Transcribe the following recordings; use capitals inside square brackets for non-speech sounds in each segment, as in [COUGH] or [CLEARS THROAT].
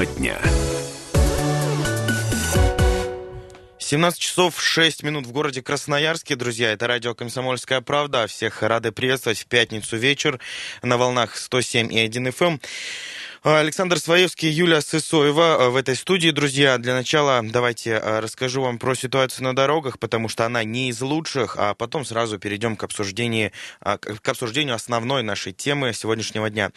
Тема дня. 17 часов 6 минут в городе Красноярске, друзья. Это радио «Комсомольская правда». Всех рады приветствовать в пятницу вечер на волнах 107,1 FM. Александр Своевский, Юлия Сысоева э, в этой студии, друзья. Для начала давайте э, расскажу вам про ситуацию на дорогах, потому что она не из лучших, а потом сразу перейдем к обсуждению, э, к обсуждению основной нашей темы сегодняшнего дня.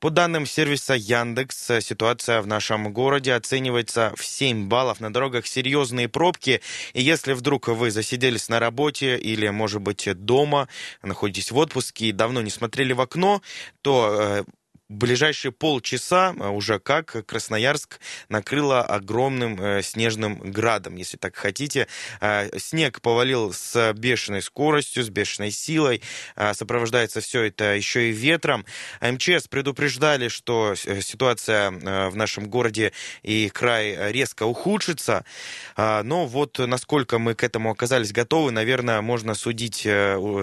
По данным сервиса Яндекс, ситуация в нашем городе оценивается в 7 баллов. На дорогах серьезные пробки, и если вдруг вы засиделись на работе или, может быть, дома, находитесь в отпуске и давно не смотрели в окно, то ближайшие полчаса а, уже как Красноярск накрыло огромным э, снежным градом, если так хотите. Э, снег повалил с бешеной скоростью, с бешеной силой. Э, сопровождается все это еще и ветром. МЧС предупреждали, что э, ситуация э, в нашем городе и край резко ухудшится. Но вот насколько мы к этому оказались готовы, наверное, можно судить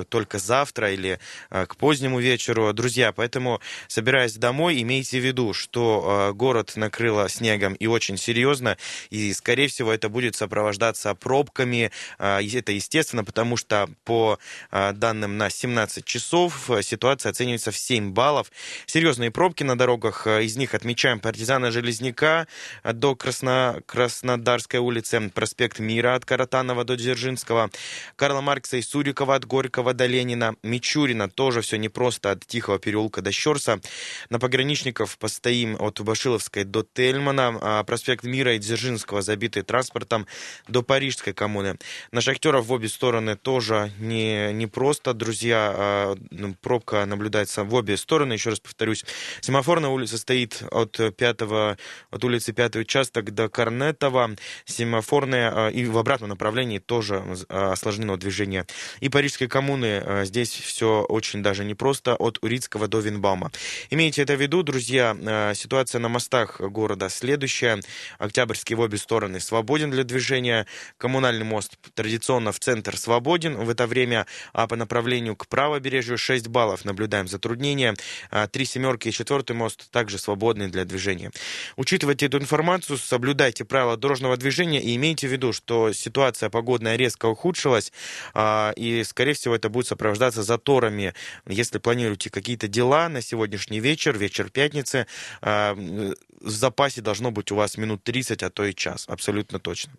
только завтра или к позднему вечеру. Друзья, поэтому, собираясь домой, имейте в виду, что э, город накрыло снегом и очень серьезно, и, скорее всего, это будет сопровождаться пробками. Э, это естественно, потому что по э, данным на 17 часов ситуация оценивается в 7 баллов. Серьезные пробки на дорогах, из них отмечаем партизана Железняка до Красно... Краснодарской улицы, проспект Мира от Каратанова до Дзержинского, Карла Маркса и Сурикова от Горького до Ленина, Мичурина тоже все непросто от Тихого переулка до Щерса. На пограничников постоим от Башиловской до Тельмана, а проспект Мира и Дзержинского забиты транспортом до Парижской коммуны. На шахтеров в обе стороны тоже не, не просто, друзья. А, ну, пробка наблюдается в обе стороны, еще раз повторюсь. Семафор на улице стоит от, 5, от улицы 5 участок до Корнетова. Семафорная а, и в обратном направлении тоже осложнено движение. И Парижской коммуны здесь все очень даже непросто от Урицкого до Винбаума. Имейте Имейте это в виду, друзья. Э, ситуация на мостах города следующая. Октябрьский в обе стороны свободен для движения. Коммунальный мост традиционно в центр свободен в это время, а по направлению к правобережью 6 баллов наблюдаем затруднения. А три семерки и четвертый мост также свободны для движения. Учитывайте эту информацию, соблюдайте правила дорожного движения и имейте в виду, что ситуация погодная резко ухудшилась, а, и, скорее всего, это будет сопровождаться заторами. Если планируете какие-то дела на сегодняшний вечер, вечер, вечер пятницы. А, в запасе должно быть у вас минут 30, а то и час. Абсолютно точно.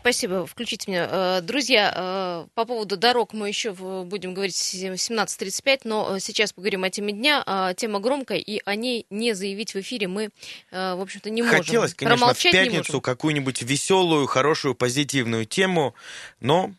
Спасибо, включите меня. Э, друзья, э, по поводу дорог мы еще будем говорить в 17.35, но э, сейчас поговорим о теме дня. А, тема громкая, и о ней не заявить в эфире мы, в общем-то, не можем. Хотелось, конечно, Промолчать в пятницу какую-нибудь веселую, хорошую, позитивную тему, но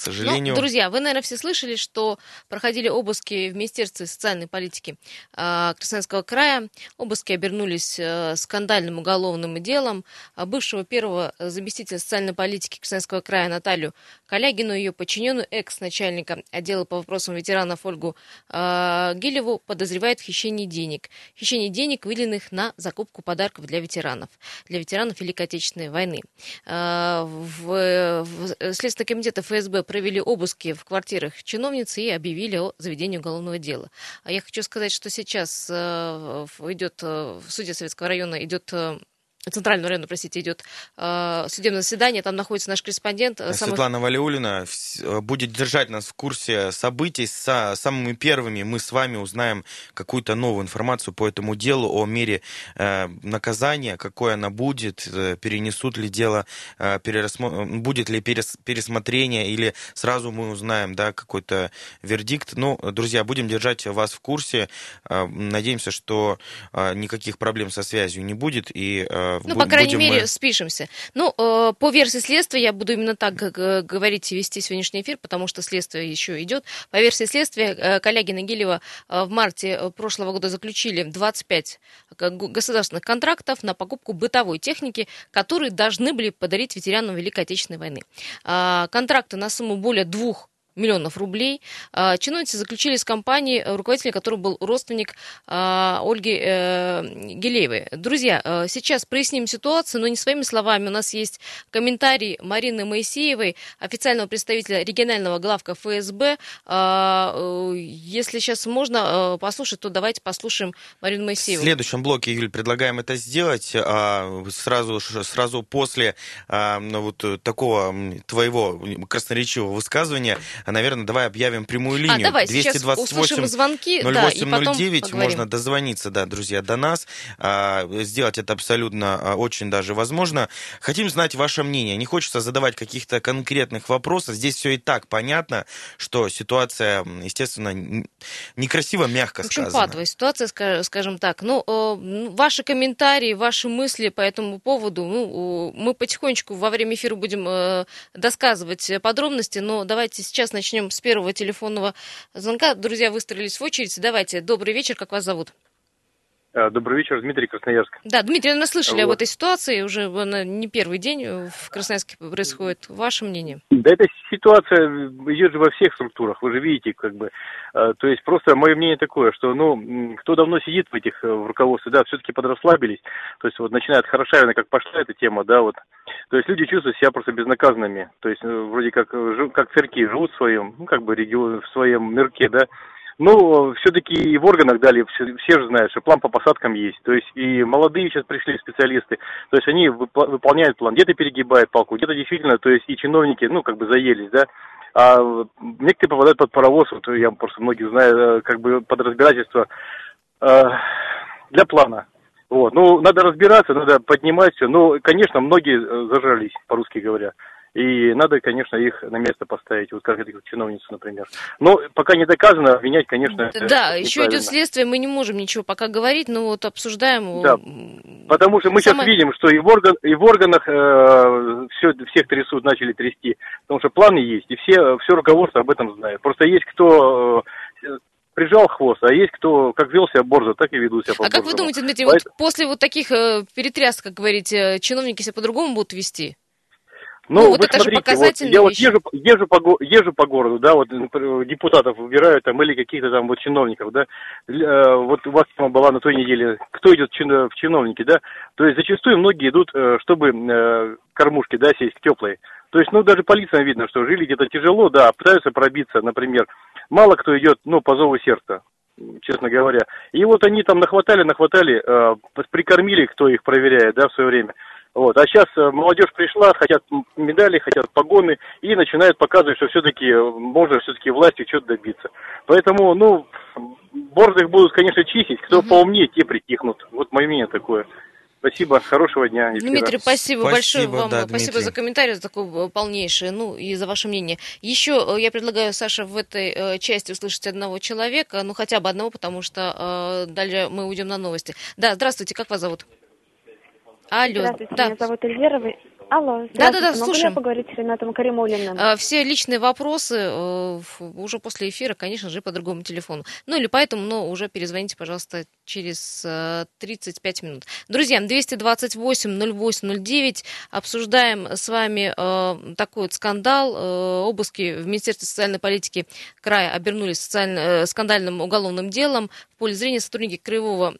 к сожалению. Ну, друзья, вы, наверное, все слышали, что проходили обыски в Министерстве социальной политики э, Красноярского края. Обыски обернулись э, скандальным уголовным делом. А бывшего первого заместителя социальной политики Красноярского края Наталью Калягину, ее подчиненную экс-начальника отдела по вопросам ветеранов Ольгу э, Гилеву подозревают в хищении денег. Хищении денег, выделенных на закупку подарков для ветеранов, для ветеранов Великой Отечественной войны. Э, в, в Следственный комитет ФСБ провели обыски в квартирах чиновницы и объявили о заведении уголовного дела. А я хочу сказать, что сейчас э, идет э, в суде Советского района идет э, Центрального района, простите, идет э, судебное заседание, там находится наш корреспондент. Э, Светлана самых... Валиулина э, будет держать нас в курсе событий. С самыми первыми мы с вами узнаем какую-то новую информацию по этому делу, о мере э, наказания, какое она будет, э, перенесут ли дело, э, перерасмо... будет ли перес... пересмотрение, или сразу мы узнаем да, какой-то вердикт. Ну, друзья, будем держать вас в курсе. Э, надеемся, что э, никаких проблем со связью не будет, и э, ну, по крайней мере, мы... спишемся. Ну, э, по версии следствия, я буду именно так говорить и вести сегодняшний эфир, потому что следствие еще идет. По версии следствия, э, коллеги Нагилева э, в марте прошлого года заключили 25 государственных контрактов на покупку бытовой техники, которые должны были подарить ветеранам Великой Отечественной войны. Контракты на сумму более двух миллионов рублей. А, чиновницы заключили с компанией, руководителем которой был родственник а, Ольги э, Гелеевой. Друзья, э, сейчас проясним ситуацию, но не своими словами. У нас есть комментарий Марины Моисеевой, официального представителя регионального главка ФСБ. А, э, если сейчас можно послушать, то давайте послушаем Марину Моисееву. В следующем блоке, Юль, предлагаем это сделать сразу, сразу после ну, вот такого твоего красноречивого высказывания наверное, давай объявим прямую линию. А, давай, 228 звонки, 0809 да, можно дозвониться, да, друзья, до нас. А, сделать это абсолютно а, очень даже возможно. Хотим знать ваше мнение. Не хочется задавать каких-то конкретных вопросов. Здесь все и так понятно, что ситуация, естественно, некрасиво, мягко В общем, сказано. патовая ситуация, скажем так. Ну, э, ваши комментарии, ваши мысли по этому поводу, ну, мы потихонечку во время эфира будем э, досказывать подробности, но давайте сейчас начнем с первого телефонного звонка. Друзья выстроились в очередь. Давайте, добрый вечер, как вас зовут? Э, добрый вечер, Дмитрий Красноярск. Да, Дмитрий, наверное, слышали вот. об этой ситуации, уже не первый день в Красноярске происходит. Ваше мнение? Да, эта ситуация идет же во всех структурах, вы же видите, как бы. Э, то есть просто мое мнение такое, что, ну, кто давно сидит в этих э, в руководстве, да, все-таки подрасслабились, то есть вот начинает хорошавина, как пошла эта тема, да, вот. То есть люди чувствуют себя просто безнаказанными, то есть вроде как, как церкви живут в своем, ну, как бы регион, в своем мирке, да, ну, все-таки в органах дали, все, все же знают, что план по посадкам есть. То есть и молодые сейчас пришли специалисты, то есть они выполняют план, где-то перегибают палку, где-то действительно, то есть и чиновники, ну, как бы заелись, да. А некоторые попадают под паровоз, вот я просто многих знаю, э, как бы под разбирательство э, для плана. Вот, ну, надо разбираться, надо поднимать все. Ну, конечно, многие э, зажрались, по-русски говоря. И надо, конечно, их на место поставить, вот как этих чиновниц, например. Но пока не доказано, обвинять, конечно, Да, еще идет следствие, мы не можем ничего пока говорить, но вот обсуждаем. Да, потому что мы Самое... сейчас видим, что и в, орган, и в органах э, все, всех трясут, начали трясти, потому что планы есть, и все, все руководство об этом знает. Просто есть кто э, прижал хвост, а есть кто как вел себя борзо, так и ведут себя по А как вы думаете, Дмитрий, Поэтому... вот после вот таких э, перетрясок, как говорите, чиновники себя по-другому будут вести? Ну, ну вот это смотрите, же вот я вот езжу, езжу, по, езжу по городу, да, вот депутатов выбирают там или каких-то там вот чиновников, да, э, вот у вас тема была на той неделе, кто идет в чиновники, да, то есть зачастую многие идут, э, чтобы э, кормушки, да, сесть теплые. То есть, ну, даже по лицам видно, что жили где-то тяжело, да, пытаются пробиться, например. Мало кто идет, ну, по зову сердца, честно говоря. И вот они там нахватали, нахватали, э, прикормили, кто их проверяет, да, в свое время. Вот. А сейчас э, молодежь пришла, хотят медали, хотят погоны и начинают показывать, что все-таки э, можно все-таки власти что-то добиться. Поэтому, ну, борзых будут, конечно, чистить, кто угу. поумнее, те притихнут. Вот мое мнение такое. Спасибо, хорошего дня. Эфира. Дмитрий, спасибо, спасибо большое вам. Да, спасибо за комментарий, за такое полнейшее, ну и за ваше мнение. Еще я предлагаю, Саша, в этой части услышать одного человека, ну хотя бы одного, потому что э, далее мы уйдем на новости. Да, здравствуйте, как вас зовут? Алло. Здравствуйте, да. меня зовут Эльвира. Алло, да-да-да, слушаем. я поговорить с Ренатом Каримулиным? А, все личные вопросы э, уже после эфира, конечно же, по другому телефону. Ну или поэтому, но уже перезвоните, пожалуйста, через 35 э, минут. Друзья, 228-08-09. Обсуждаем с вами э, такой вот скандал. Обыски в Министерстве социальной политики края обернулись социально, скандальным уголовным делом. В поле зрения сотрудники Краевого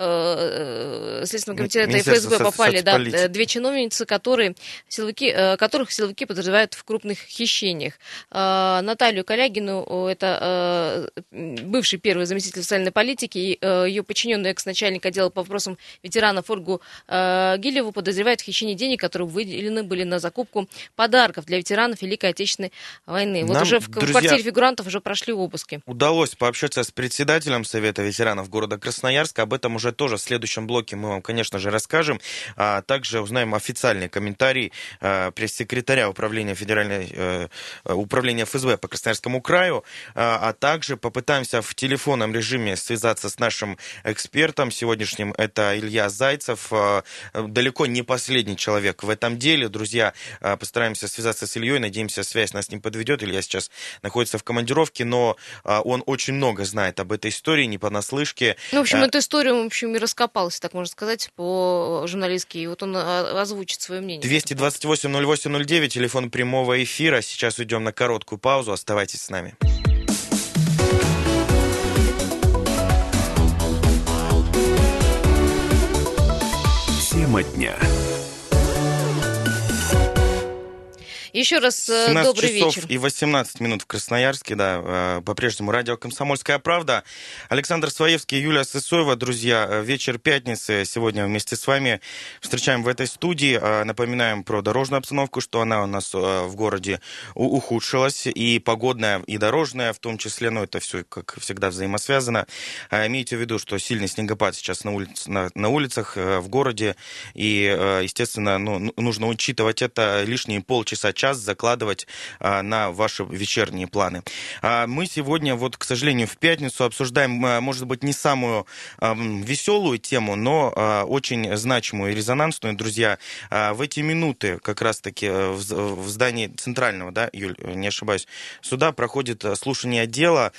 Следственного комитета и ФСБ попали да, две чиновники чиновницы, которые, силовики, э, которых силовики подозревают в крупных хищениях. Э, Наталью Калягину, это э, бывший первый заместитель социальной политики, и ее подчиненный экс-начальник отдела по вопросам ветеранов Ольгу Гилеву подозревают в хищении денег, которые выделены были на закупку подарков для ветеранов Великой Отечественной войны. Вот Нам, уже в друзья, квартире фигурантов уже прошли обыски. Удалось пообщаться с председателем Совета ветеранов города Красноярска. Об этом уже тоже в следующем блоке мы вам, конечно же, расскажем. А также узнаем официальный комментарий э, пресс-секретаря управления федеральной э, управления ФСБ по Красноярскому краю, э, а также попытаемся в телефонном режиме связаться с нашим экспертом сегодняшним. Это Илья Зайцев, э, далеко не последний человек в этом деле. Друзья, э, постараемся связаться с Ильей, надеемся, связь нас ним подведет. Илья сейчас находится в командировке, но э, он очень много знает об этой истории, не понаслышке. Ну, в общем, э, эту историю общем, и раскопался, так можно сказать, по-журналистски. И вот он а, озвучит свое мнение. 228-08-09, телефон прямого эфира. Сейчас уйдем на короткую паузу. Оставайтесь с нами. Тема дня. Еще раз э, добрый часов вечер. и 18 минут в Красноярске, да, э, по-прежнему радио «Комсомольская правда». Александр Своевский, Юлия Сысоева, друзья, э, вечер пятницы сегодня вместе с вами встречаем в этой студии. Напоминаем про дорожную обстановку, что она у нас в городе ухудшилась, и погодная, и дорожная, в том числе, но это все, как всегда, взаимосвязано. Имейте в виду, что сильный снегопад сейчас на, улиц, на, на улицах в городе, и, естественно, ну, нужно учитывать это лишние полчаса час закладывать а, на ваши вечерние планы. А, мы сегодня, вот, к сожалению, в пятницу обсуждаем, а, может быть, не самую веселую тему, но очень значимую и резонансную, друзья. В эти минуты как раз-таки э, в, здании центрального, да, Юль, не ошибаюсь, суда проходит э, слушание дела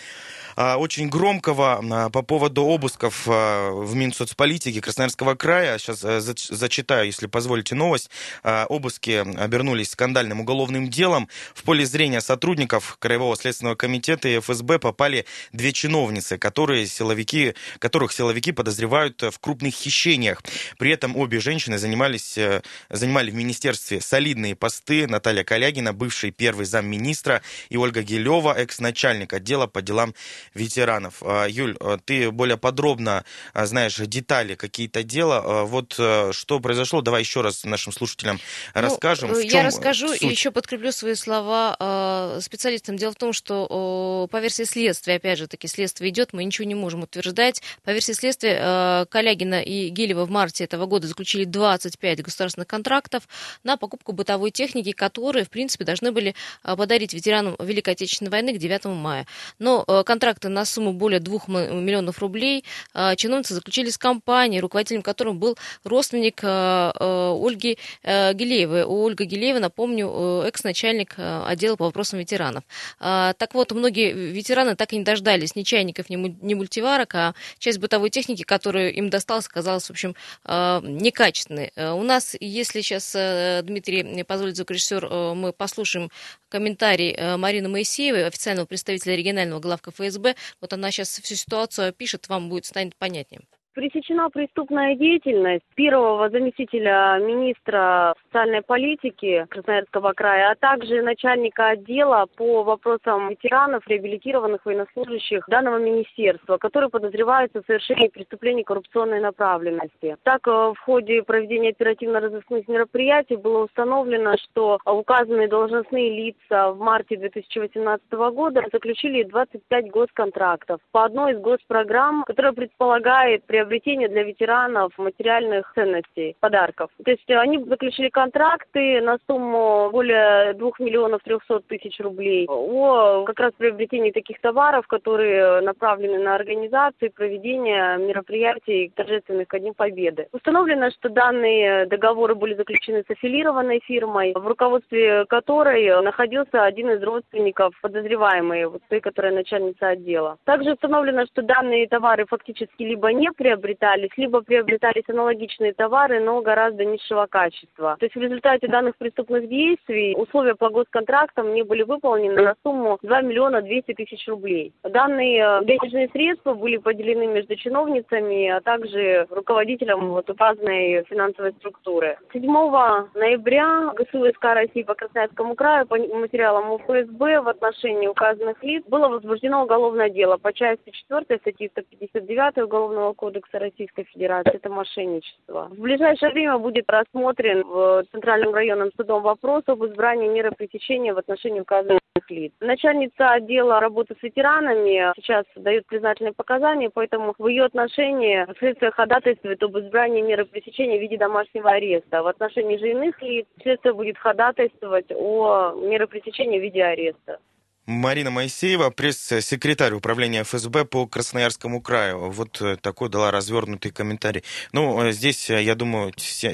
очень громкого а, по поводу обысков а, в Минсоцполитике Красноярского края. Сейчас э, зачитаю, если позволите, новость. Обыски обернулись скандальным уголовным делом. В поле зрения сотрудников Краевого следственного комитета и ФСБ попали две чиновницы, которые силовики, которых силовики подозревают в крупных хищениях. При этом обе женщины занимались, э, занимали в министерстве солидные посты. Наталья Калягина, бывший первый замминистра, и Ольга Гилева, экс-начальник отдела по делам ветеранов. А, Юль, а, ты более подробно а, знаешь детали какие-то дела. Вот что произошло, давай еще раз нашим слушателям ну, расскажем. Я расскажу суть? и еще подкреплю свои слова специалистам. Дело в том, что по версии следствия, опять же таки, следствие идет, мы ничего не можем утверждать. По версии следствия, Калягина и Гилева в марте этого года заключили 25 государственных контрактов на покупку бытовой техники, которые, в принципе, должны были подарить ветеранам Великой Отечественной войны к 9 мая. Но контракт контракты на сумму более 2 миллионов рублей а, чиновницы заключили с компанией, руководителем которой был родственник а, а, Ольги Гилеевой. У Ольги Гилеева, напомню, э, экс-начальник отдела по вопросам ветеранов. Так вот, многие ветераны так и не дождались ни чайников, ни мультиварок, а часть бытовой техники, которую им досталась, оказалась, в общем, некачественной. У нас, если сейчас э, Дмитрий позволит звукорежиссер, э, мы послушаем комментарий Марины Моисеевой, официального представителя регионального главка ФСБ, ФСБ. Вот она сейчас всю ситуацию опишет, вам будет станет понятнее. Пресечена преступная деятельность первого заместителя министра социальной политики Красноярского края, а также начальника отдела по вопросам ветеранов, реабилитированных военнослужащих данного министерства, которые подозреваются в совершении преступлений коррупционной направленности. Так, э, в ходе проведения оперативно-розыскных мероприятий было установлено, что указанные должностные лица в марте 2018 года заключили 25 госконтрактов по одной из госпрограмм, которая предполагает при приобретения для ветеранов материальных ценностей, подарков. То есть они заключили контракты на сумму более 2 миллионов 300 тысяч рублей о как раз приобретении таких товаров, которые направлены на организацию и проведение мероприятий торжественных ко Дню Победы. Установлено, что данные договоры были заключены с аффилированной фирмой, в руководстве которой находился один из родственников подозреваемой, вот той, которая начальница отдела. Также установлено, что данные товары фактически либо не приобретены, приобретались, либо приобретались аналогичные товары, но гораздо низшего качества. То есть в результате данных преступных действий условия по госконтрактам не были выполнены на сумму 2 миллиона 200 тысяч рублей. Данные э, денежные средства были поделены между чиновницами, а также руководителем вот указанной финансовой структуры. 7 ноября ГСУ СК России по Красноярскому краю по материалам УФСБ в отношении указанных лиц было возбуждено уголовное дело по части 4 статьи 159 Уголовного кодекса Кодекса Российской Федерации, это мошенничество. В ближайшее время будет рассмотрен в Центральном районном судом вопрос об избрании меры пресечения в отношении указанных лиц. Начальница отдела работы с ветеранами сейчас дает признательные показания, поэтому в ее отношении следствие ходатайствует об избрании меры пресечения в виде домашнего ареста. В отношении же иных лиц следствие будет ходатайствовать о мере пресечения в виде ареста. Марина Моисеева, пресс-секретарь управления ФСБ по Красноярскому краю. Вот э, такой дала развернутый комментарий. Ну, э, здесь, э, я думаю,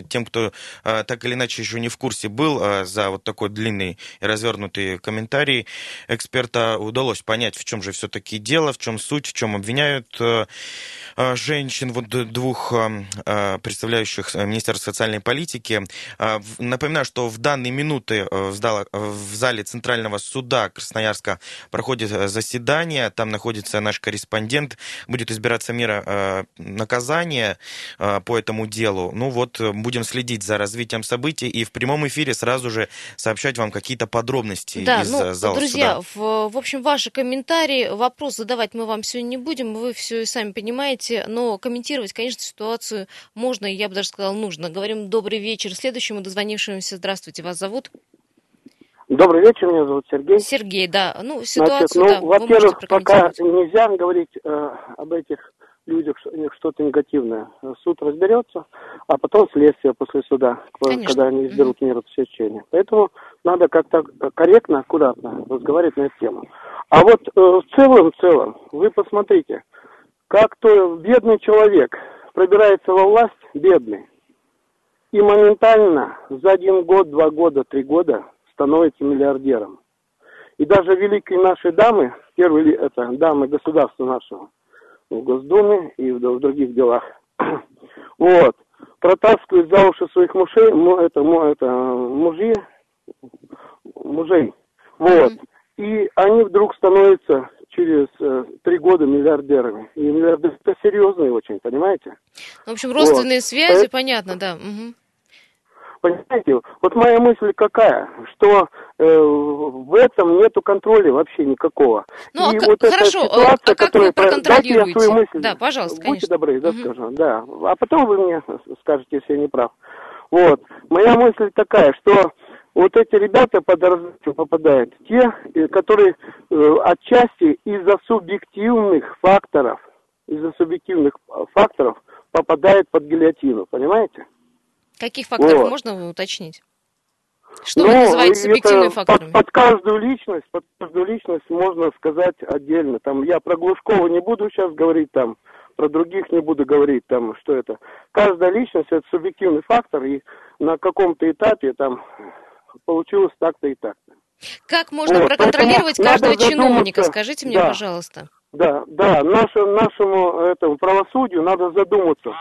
тем, кто так или иначе еще не в курсе был, за вот такой длинный и развернутый комментарий эксперта удалось понять, в чем же все-таки дело, в чем суть, в чем обвиняют женщин, вот двух представляющих Министерство социальной политики. Напоминаю, что в данные минуты в зале Центрального суда Красноярска проходит э, заседание, там находится наш корреспондент, будет избираться мера э, наказания э, по этому делу. Ну вот, будем следить за развитием событий и в прямом эфире сразу же сообщать вам какие-то подробности да, из ну, зала друзья, суда. В, в общем, ваши комментарии, вопрос задавать мы вам сегодня не будем, вы все и сами понимаете, но комментировать, конечно, ситуацию можно, и я бы даже сказала, нужно. Говорим добрый вечер следующему дозвонившемуся. Здравствуйте, вас зовут? Добрый вечер, меня зовут Сергей. Сергей, да. Ну, ситуацию, Значит, да, ну, во-первых, пока нельзя говорить э, об этих людях что-то негативное. Суд разберется, а потом следствие после суда, Конечно. когда они изберут меру пресечения. Поэтому надо как-то корректно, аккуратно разговаривать на эту тему. А вот э, в целом, в целом, вы посмотрите, как то бедный человек пробирается во власть, бедный, и моментально за один год, два года, три года становится миллиардером. И даже великие наши дамы, первые это дамы государства нашего, в Госдуме и в, в других делах, [CLEARS THROAT] вот, протаскивают за уши своих мужей, это, это мужи, мужей, вот, и они вдруг становятся через э, три года миллиардерами. И миллиардеры это серьезные очень, понимаете? В общем, родственные вот. связи, понятно, да. Угу. Понимаете, вот моя мысль какая, что э, в этом нету контроля вообще никакого. Ну, и а вот хорошо, эта ситуация, а как которая... вы проконтролируете? Дайте я свою мысль. Да, пожалуйста, Будьте добры, да, угу. скажу, да. А потом вы мне скажете, если я не прав. Вот. Моя мысль такая, что вот эти ребята под раздачу попадают, те, э, которые э, отчасти из-за субъективных факторов, из-за субъективных факторов попадают под гильотину, понимаете? Каких факторов вот. можно уточнить? Что ну, вы называете субъективными факторами? Под, под каждую личность, под каждую личность можно сказать отдельно. Там я про Глушкова не буду сейчас говорить, там про других не буду говорить, там что это. Каждая личность это субъективный фактор, и на каком-то этапе там получилось так-то и так-то. Как можно вот, проконтролировать каждого чиновника? Скажите мне, да, пожалуйста. Да, да, нашему, нашему этому правосудию надо задуматься.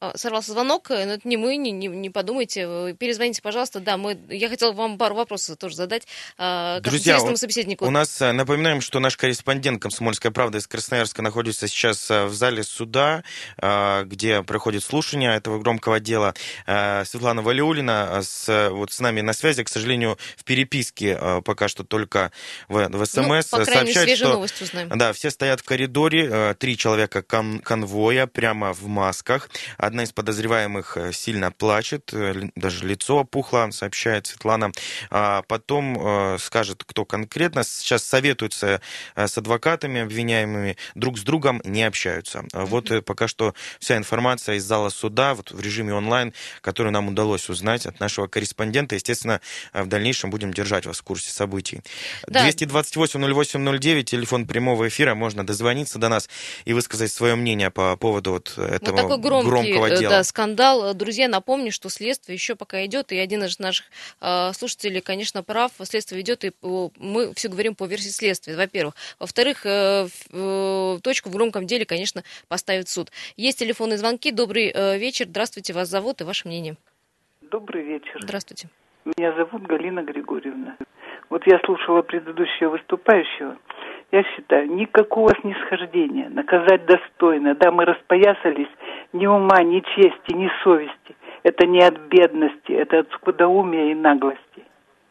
А, сорвался звонок, э, но это не мы, не, не, не подумайте, перезвоните, пожалуйста. Да, мы, я хотела вам пару вопросов тоже задать э, Друзья, собеседнику. у нас, э, напоминаем, что наш корреспондент «Комсомольская правда» из Красноярска находится сейчас в зале суда, где проходит слушание этого громкого дела. Светлана Валиулина с, вот с нами на связи, к сожалению, в переписке пока что только в, в СМС. Ну, по крайней сообщает, что, новость узнаем. Да, все стоят в коридоре, три человека кон конвоя прямо в масках. Одна из подозреваемых э, сильно плачет, э, даже лицо опухло, сообщает Светлана. А потом э, скажет, кто конкретно. Сейчас советуются с адвокатами, обвиняемыми, друг с другом не общаются. Вот пока что вся информация из зала суда вот в режиме онлайн, которую нам удалось узнать от нашего корреспондента. Естественно, в дальнейшем будем держать вас в курсе событий. Да. 228-08-09, телефон прямого эфира, можно дозвониться до нас и высказать свое мнение по поводу вот этого вот громкий громкого дела. Да, скандал. Друзья, напомню, что следствие еще пока идет, и один из наших э, слушателей, конечно, прав. Следствие идет, и мы все говорим по версии следствия, во-первых. Во-вторых, э, э, точку в громком деле, конечно, поставит суд. Есть телефонные звонки. Добрый э, вечер. Здравствуйте, вас зовут и ваше мнение. Добрый вечер. Здравствуйте. Меня зовут Галина Григорьевна. Вот я слушала предыдущего выступающего. Я считаю, никакого снисхождения, наказать достойно. Да, мы распоясались, ни ума, ни чести, ни совести. Это не от бедности, это от скудоумия и наглости.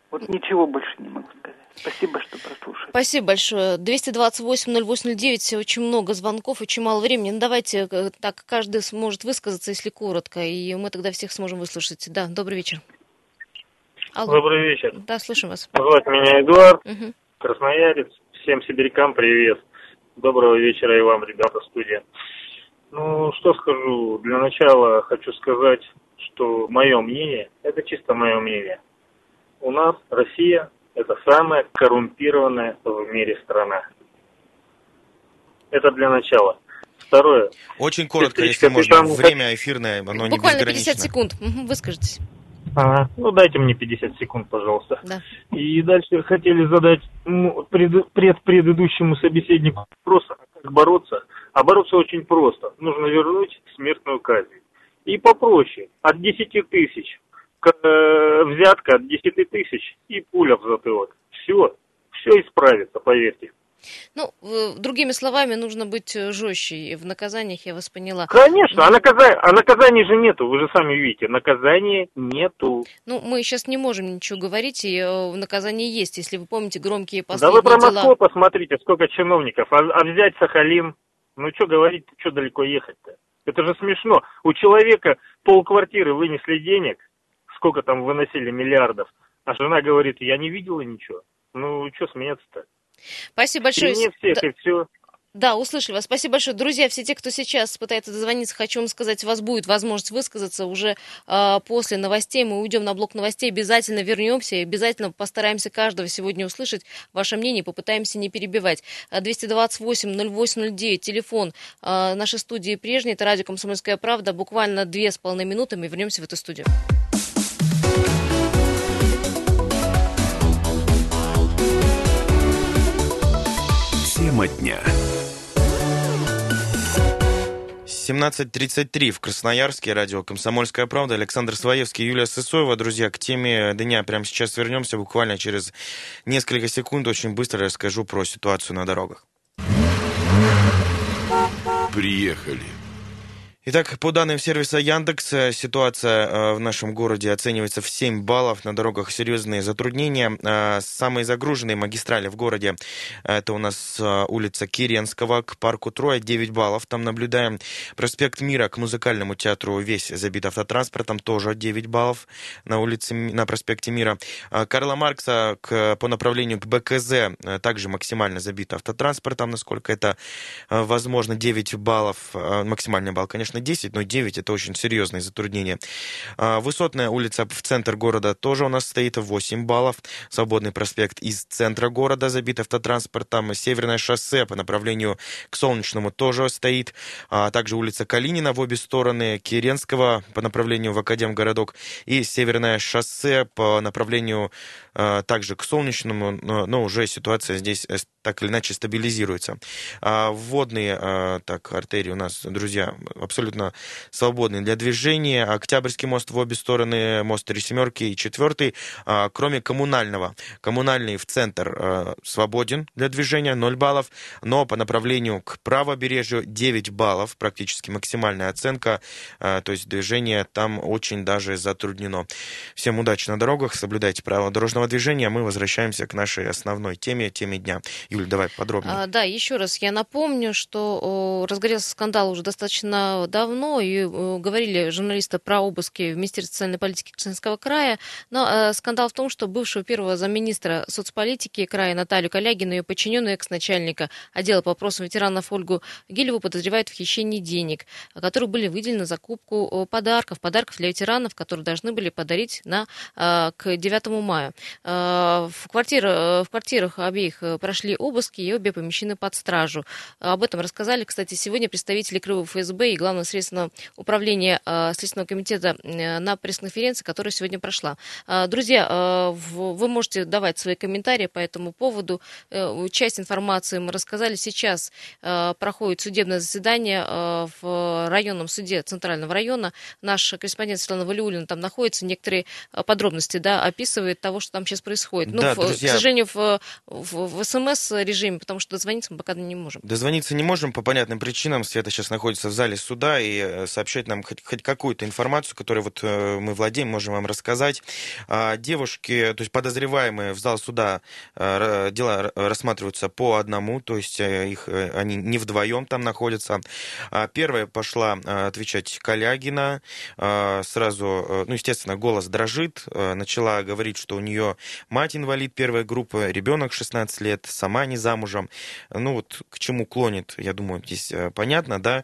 Вот ничего больше не могу сказать. Спасибо, что прослушали. Спасибо большое. 228-0809, очень много звонков, очень мало времени. Ну, давайте э, так, каждый сможет высказаться, если коротко, и мы тогда всех сможем выслушать. Да, добрый вечер. Алло. Добрый вечер. Да, слушаем вас. Зовут меня Эдуард, угу. красноярец. Всем сибирякам привет. Доброго вечера и вам, ребята, студия. Ну, что скажу. Для начала хочу сказать, что мое мнение, это чисто мое мнение. У нас Россия это самая коррумпированная в мире страна. Это для начала. Второе. Очень коротко, если можно. Время эфирное, оно Буквально не 50 секунд. Угу, выскажитесь. Ага. Ну, дайте мне 50 секунд, пожалуйста. Да. И дальше хотели задать ну, пред, пред предыдущему собеседнику вопрос, а как бороться. А бороться очень просто. Нужно вернуть смертную казнь. И попроще. От 10 тысяч. Э, взятка от 10 тысяч и пуля в затылок. Все. Все исправится, поверьте. Ну, другими словами, нужно быть э, жестче в наказаниях, я вас поняла. Конечно, а, наказания, а наказаний же нету, вы же сами видите, наказания нету. Ну, мы сейчас не можем ничего говорить, и э, наказание есть, если вы помните громкие последние Да вы про дела... Москву посмотрите, сколько чиновников, а, а взять Сахалин, ну что говорить, что далеко ехать-то? Это же смешно. У человека полквартиры вынесли денег, сколько там выносили миллиардов, а жена говорит, я не видела ничего. Ну, что смеяться-то? Спасибо большое. И не всех, да. и все. Да, услышали вас. Спасибо большое. Друзья, все те, кто сейчас пытается дозвониться, хочу вам сказать, у вас будет возможность высказаться уже э, после новостей. Мы уйдем на блок новостей, обязательно вернемся и обязательно постараемся каждого сегодня услышать ваше мнение, попытаемся не перебивать. 228-0809, телефон э, нашей студии прежний, это радио «Комсомольская правда». Буквально две с половиной минуты мы вернемся в эту студию. Тема дня. 17.33 в Красноярске, радио «Комсомольская правда». Александр Своевский, Юлия Сысоева. Друзья, к теме дня прямо сейчас вернемся. Буквально через несколько секунд очень быстро расскажу про ситуацию на дорогах. Приехали. Итак, по данным сервиса Яндекс, э, ситуация э, в нашем городе оценивается в 7 баллов. На дорогах серьезные затруднения. Э, самые загруженные магистрали в городе это у нас улица Киренского к парку Троя, 9 баллов. Там наблюдаем проспект Мира к музыкальному театру весь забит автотранспортом, тоже 9 баллов на улице, на проспекте Мира. Карла Маркса к, по направлению к БКЗ также максимально забит автотранспортом, насколько это возможно, 9 баллов. Максимальный балл, конечно, конечно, 10, но 9 это очень серьезное затруднение. А, Высотная улица в центр города тоже у нас стоит 8 баллов. Свободный проспект из центра города забит автотранспортом. Северное шоссе по направлению к Солнечному тоже стоит. А также улица Калинина в обе стороны. Киренского по направлению в Академгородок. И Северное шоссе по направлению а, также к Солнечному. Но, но уже ситуация здесь э, так или иначе стабилизируется. А вводные так, артерии у нас, друзья, абсолютно абсолютно свободный для движения. Октябрьский мост в обе стороны, мост Три Семерки и Четвертый, а, кроме коммунального. Коммунальный в центр а, свободен для движения, 0 баллов, но по направлению к правобережью 9 баллов, практически максимальная оценка, а, то есть движение там очень даже затруднено. Всем удачи на дорогах, соблюдайте правила дорожного движения, мы возвращаемся к нашей основной теме, теме дня. Юль, давай подробнее. А, да, еще раз я напомню, что о, разгорелся скандал уже достаточно давно, и э, говорили журналисты про обыски в Министерстве социальной политики Красноярского края, но э, скандал в том, что бывшего первого замминистра соцполитики края Наталью Калягину и подчиненную экс-начальника отдела по вопросам ветеранов Ольгу Гилеву подозревают в хищении денег, которые были выделены на закупку э, подарков, подарков для ветеранов, которые должны были подарить на, к 9 мая. В, квартира, в квартирах обеих прошли обыски, и обе помещены под стражу. Об этом рассказали, кстати, сегодня представители Крыва ФСБ и главного Главного следственного управления э, Следственного комитета э, на пресс-конференции, которая сегодня прошла. Э, друзья, вы можете давать свои комментарии по этому поводу. Часть информации мы рассказали. Сейчас проходит судебное заседание в районном суде Центрального района. Наш корреспондент Светлана Валиулина там находится. Некоторые подробности да, описывает того, что там сейчас происходит. Ну, да, в, друзья... К сожалению, в, в, в СМС-режиме, потому что дозвониться мы пока не можем. Дозвониться не можем по понятным причинам. Света сейчас находится в зале суда сюда и э, сообщать нам хоть, хоть какую-то информацию, которую вот э, мы владеем, можем вам рассказать. А, девушки, то есть подозреваемые в зал суда, э, дела рассматриваются по одному, то есть их, они не вдвоем там находятся. А, первая пошла отвечать Калягина, сразу, ну, естественно, голос дрожит, начала говорить, что у нее мать инвалид первой группы, ребенок 16 лет, сама не замужем. Ну, вот к чему клонит, я думаю, здесь понятно, да.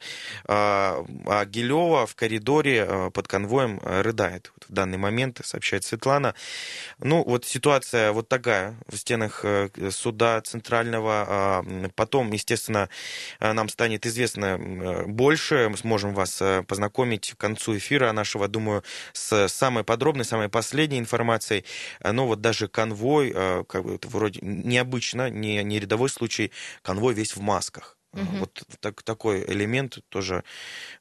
А, а, Гилева в коридоре под конвоем рыдает. Вот в данный момент, сообщает Светлана. Ну, вот ситуация вот такая в стенах суда центрального. А, потом, естественно, нам станет известно больше. Мы сможем вас познакомить к концу эфира нашего, думаю, с самой подробной, самой последней информацией. Но вот даже конвой, как бы, это вроде необычно, не, не рядовой случай, конвой весь в масках. Угу. Вот так, такой элемент тоже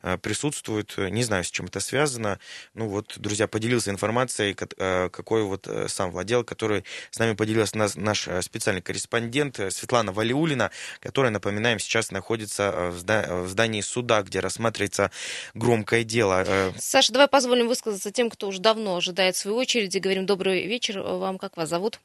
э, присутствует. Не знаю, с чем это связано. Ну вот, друзья, поделился информацией, э, какой вот сам владел, который с нами поделился наш специальный корреспондент Светлана Валиулина, которая, напоминаем, сейчас находится в здании суда, где рассматривается громкое дело. Саша, давай позволим высказаться тем, кто уже давно ожидает своей очереди. Говорим добрый вечер вам. Как вас зовут?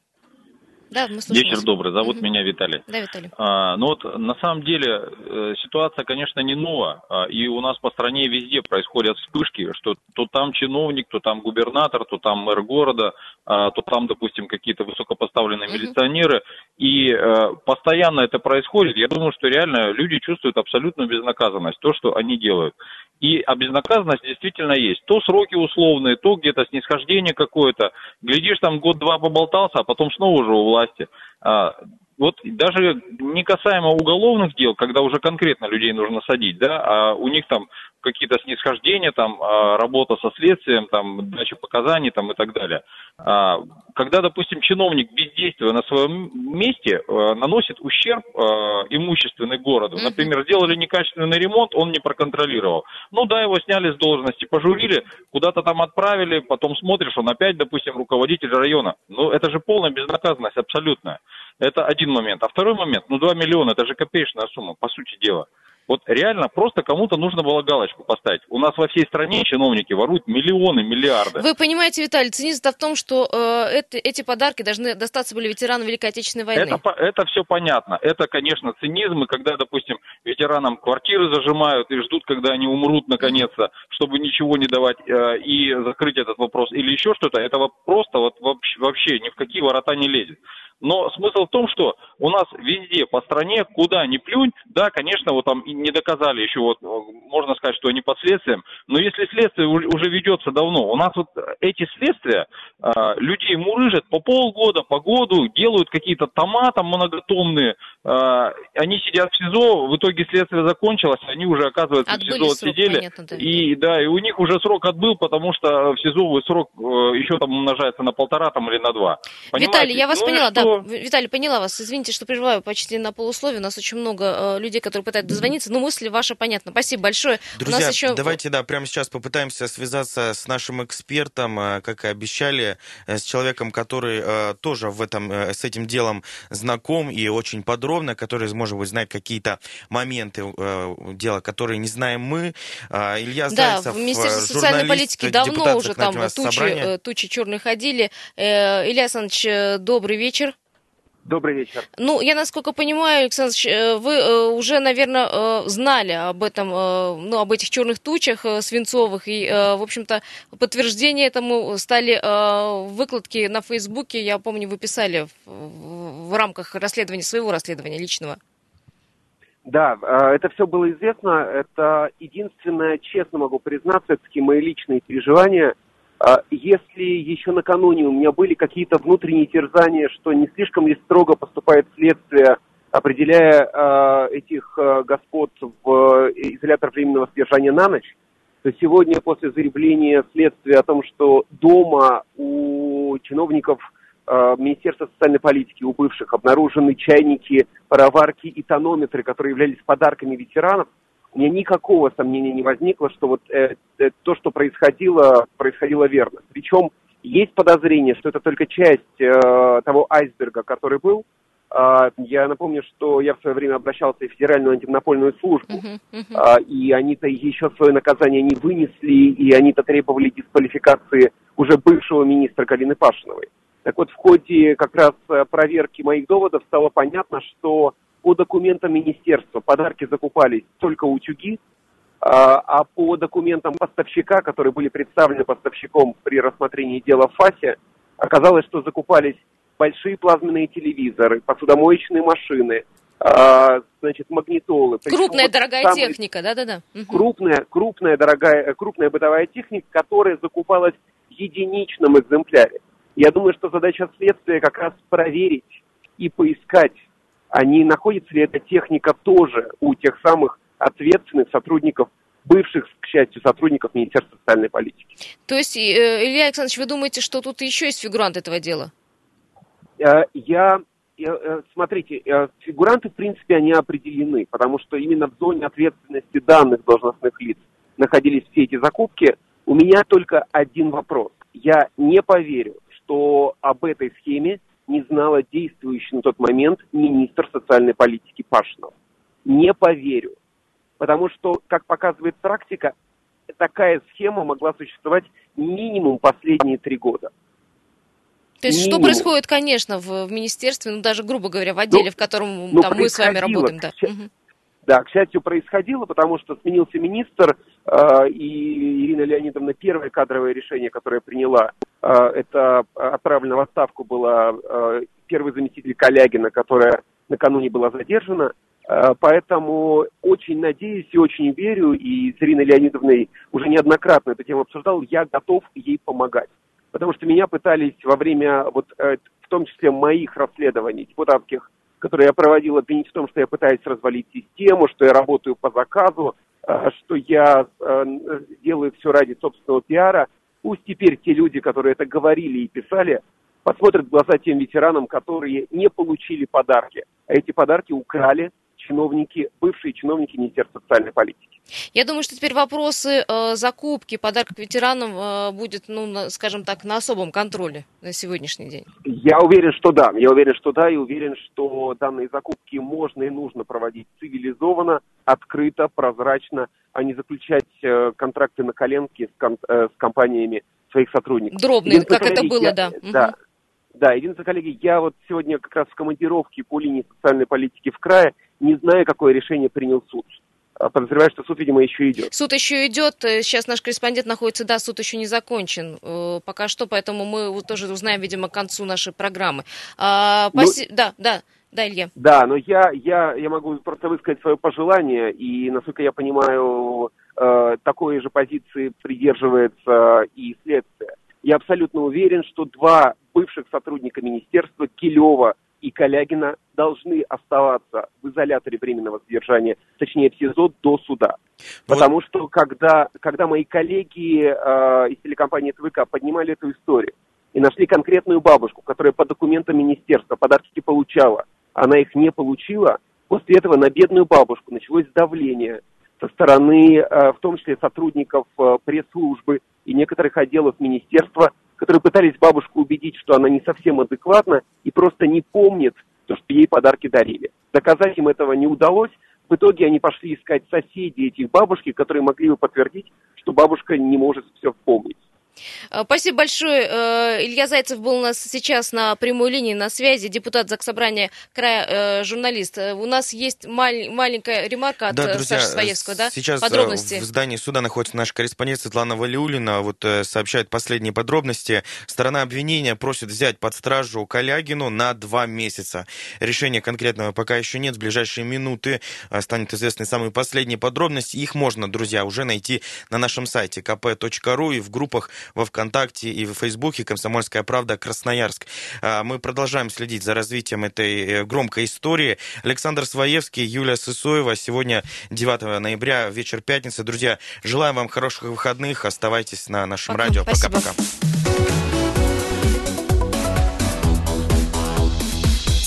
Да, мы слушаем. Вечер добрый, зовут угу. меня Виталий. Да, Виталий. А, ну вот на самом деле э, ситуация, конечно, не новая, а, и у нас по стране везде происходят вспышки, что то там чиновник, то там губернатор, то там мэр города, а, то там, допустим, какие-то высокопоставленные угу. милиционеры, и а, постоянно это происходит. Я думаю, что реально люди чувствуют абсолютную безнаказанность, то, что они делают. И а безнаказанность действительно есть. То сроки условные, то где-то снисхождение какое-то. Глядишь, там год-два поболтался, а потом снова уже у власти. А, вот даже не касаемо уголовных дел, когда уже конкретно людей нужно садить, да, а у них там какие-то снисхождения, там, а, работа со следствием, там, дача показаний, там, и так далее. А, когда, допустим, чиновник, бездействуя на своем месте, а, наносит ущерб имущественный городу, например, сделали некачественный ремонт, он не проконтролировал. Ну да, его сняли с должности, пожурили, куда-то там отправили, потом смотришь, он опять, допустим, руководитель района. Ну, это же полная безнаказанность абсолютная. Это один момент. А второй момент, ну, 2 миллиона, это же копеечная сумма, по сути дела. Вот реально просто кому-то нужно было галочку поставить. У нас во всей стране чиновники воруют миллионы, миллиарды. Вы понимаете, Виталий, цинизм в том, что э, это, эти подарки должны достаться были ветеранам Великой Отечественной войны. Это, это все понятно. Это, конечно, цинизм, и когда, допустим, ветеранам квартиры зажимают и ждут, когда они умрут наконец-то, чтобы ничего не давать э, и закрыть этот вопрос или еще что-то, этого просто вот вообще, вообще ни в какие ворота не лезет. Но смысл в том, что у нас везде по стране, куда ни плюнь, да, конечно, вот там не доказали еще, вот можно сказать, что они под следствием, но если следствие уже ведется давно, у нас вот эти следствия э, людей мурыжат по полгода, по году, делают какие-то тома там многотомные, э, они сидят в СИЗО, в итоге следствие закончилось, они уже, оказывается, Отбыли в СИЗО отсидели, понятно, да. и да, и у них уже срок отбыл, потому что в СИЗО срок э, еще там умножается на полтора там или на два. Понимаете? Виталий, я вас ну поняла, да, Виталий, поняла вас. Извините, что прерываю почти на полусловие. У нас очень много э, людей, которые пытаются дозвониться. Но мысли ваши понятны. Спасибо большое. Друзья, У нас еще... давайте, да, прямо сейчас попытаемся связаться с нашим экспертом, э, как и обещали, э, с человеком, который э, тоже в этом, э, с этим делом знаком и очень подробно, который, может быть, знает какие-то моменты э, дела, которые не знаем мы. Э, Илья да, Зайцев, в Министерстве социальной политики давно уже там тучи, э, тучи черные ходили. Э, Илья Александрович, добрый вечер. Добрый вечер. Ну, я насколько понимаю, Александр э, вы э, уже, наверное, э, знали об этом, ну, об этих черных тучах свинцовых, и, в общем-то, подтверждение этому стали выкладки на Фейсбуке, я помню, вы писали в, рамках расследования, своего расследования личного. Да, это все было известно. Это единственное, честно могу признаться, это такие мои личные переживания – если еще накануне у меня были какие-то внутренние терзания, что не слишком ли строго поступает следствие, определяя э, этих э, господ в изолятор временного содержания на ночь, то сегодня после заявления следствия о том, что дома у чиновников э, Министерства социальной политики, у бывших, обнаружены чайники, пароварки и тонометры, которые являлись подарками ветеранов, у меня никакого сомнения не возникло, что вот э, э, то, что происходило, происходило верно. Причем есть подозрение, что это только часть э, того айсберга, который был. Э, я напомню, что я в свое время обращался в Федеральную антимонопольную службу, uh-huh, uh-huh. Э, и они-то еще свое наказание не вынесли, и они-то требовали дисквалификации уже бывшего министра Галины Пашиновой. Так вот, в ходе как раз э, проверки моих доводов стало понятно, что по документам министерства подарки закупались только утюги, а, а по документам поставщика, которые были представлены поставщиком при рассмотрении дела в ФАСе, оказалось, что закупались большие плазменные телевизоры, посудомоечные машины, а, значит, магнитолы. Крупная вот дорогая самый... техника, да-да-да. Крупная, крупная дорогая, крупная бытовая техника, которая закупалась в единичном экземпляре. Я думаю, что задача следствия как раз проверить и поискать, а не находится ли эта техника тоже у тех самых ответственных сотрудников бывших, к счастью, сотрудников Министерства социальной политики. То есть, э, Илья Александрович, вы думаете, что тут еще есть фигурант этого дела? Э, я, э, смотрите, фигуранты, в принципе, они определены, потому что именно в зоне ответственности данных должностных лиц находились все эти закупки. У меня только один вопрос. Я не поверю, что об этой схеме не знала действующий на тот момент министр социальной политики Пашинов. Не поверю. Потому что, как показывает практика, такая схема могла существовать минимум последние три года. То есть минимум. что происходит, конечно, в, в министерстве, ну даже, грубо говоря, в отделе, ну, в котором ну, там, мы с вами работаем. Да. К, да, к счастью, происходило, потому что сменился министр, э, и Ирина Леонидовна первое кадровое решение, которое приняла, это отправлена в отставку была э, первый заместитель Калягина, которая накануне была задержана. Э, поэтому очень надеюсь и очень верю, и с Ириной Леонидовной уже неоднократно эту тему обсуждал, я готов ей помогать. Потому что меня пытались во время, вот, э, в том числе моих расследований депутатских, которые я проводил, обвинить в том, что я пытаюсь развалить систему, что я работаю по заказу, э, что я делаю все ради собственного пиара. Пусть теперь те люди, которые это говорили и писали, посмотрят в глаза тем ветеранам, которые не получили подарки, а эти подарки украли чиновники, бывшие чиновники Министерства социальной политики. Я думаю, что теперь вопросы э, закупки подарков ветеранам э, будет, ну, на, скажем так, на особом контроле на сегодняшний день. Я уверен, что да. Я уверен, что да, и уверен, что данные закупки можно и нужно проводить цивилизованно, открыто, прозрачно, а не заключать э, контракты на коленке с, ком, э, с компаниями своих сотрудников. Дробные, как это было, я, да. Да. Угу. Да, единственное, коллеги, я вот сегодня как раз в командировке по линии социальной политики в крае, не знаю, какое решение принял суд. А, подозреваю, что суд, видимо, еще идет. Суд еще идет. Сейчас наш корреспондент находится, да, суд еще не закончен. Э, пока что, поэтому мы тоже узнаем, видимо, к концу нашей программы. А, поси... ну, да, да. Да, Илья. Да, но я, я, я могу просто высказать свое пожелание, и, насколько я понимаю, э, такой же позиции придерживается и следствие. Я абсолютно уверен, что два бывших сотрудника министерства, Килева и Калягина должны оставаться в изоляторе временного содержания, точнее в СИЗО до суда. Вот. Потому что когда, когда мои коллеги э, из телекомпании ТВК поднимали эту историю и нашли конкретную бабушку, которая по документам министерства подарки получала, она их не получила, после этого на бедную бабушку началось давление со стороны, э, в том числе сотрудников э, пресс-службы и некоторых отделов министерства, которые пытались бабушку убедить, что она не совсем адекватна и просто не помнит то, что ей подарки дарили. Доказать им этого не удалось. В итоге они пошли искать соседей этих бабушки, которые могли бы подтвердить, что бабушка не может все помнить. Э, спасибо большое. Э, Илья Зайцев был у нас сейчас на прямой линии на связи, депутат Заксобрания края, э, журналист. У нас есть маль, маленькая ремарка от да, друзья, Саши Своевского, да? Сейчас подробности. в здании суда находится наш корреспондент Светлана Валиулина. Вот сообщает последние подробности. Сторона обвинения просит взять под стражу Калягину на два месяца. Решения конкретного пока еще нет. В ближайшие минуты станет известны самые последние подробности. Их можно, друзья, уже найти на нашем сайте kp.ru и в группах во ВКонтакте и в Фейсбуке «Комсомольская правда. Красноярск». А, мы продолжаем следить за развитием этой э, громкой истории. Александр Своевский, Юлия Сысоева. Сегодня 9 ноября, вечер пятницы. Друзья, желаем вам хороших выходных. Оставайтесь на нашем Пока. радио. Пока-пока.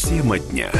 Тема дня.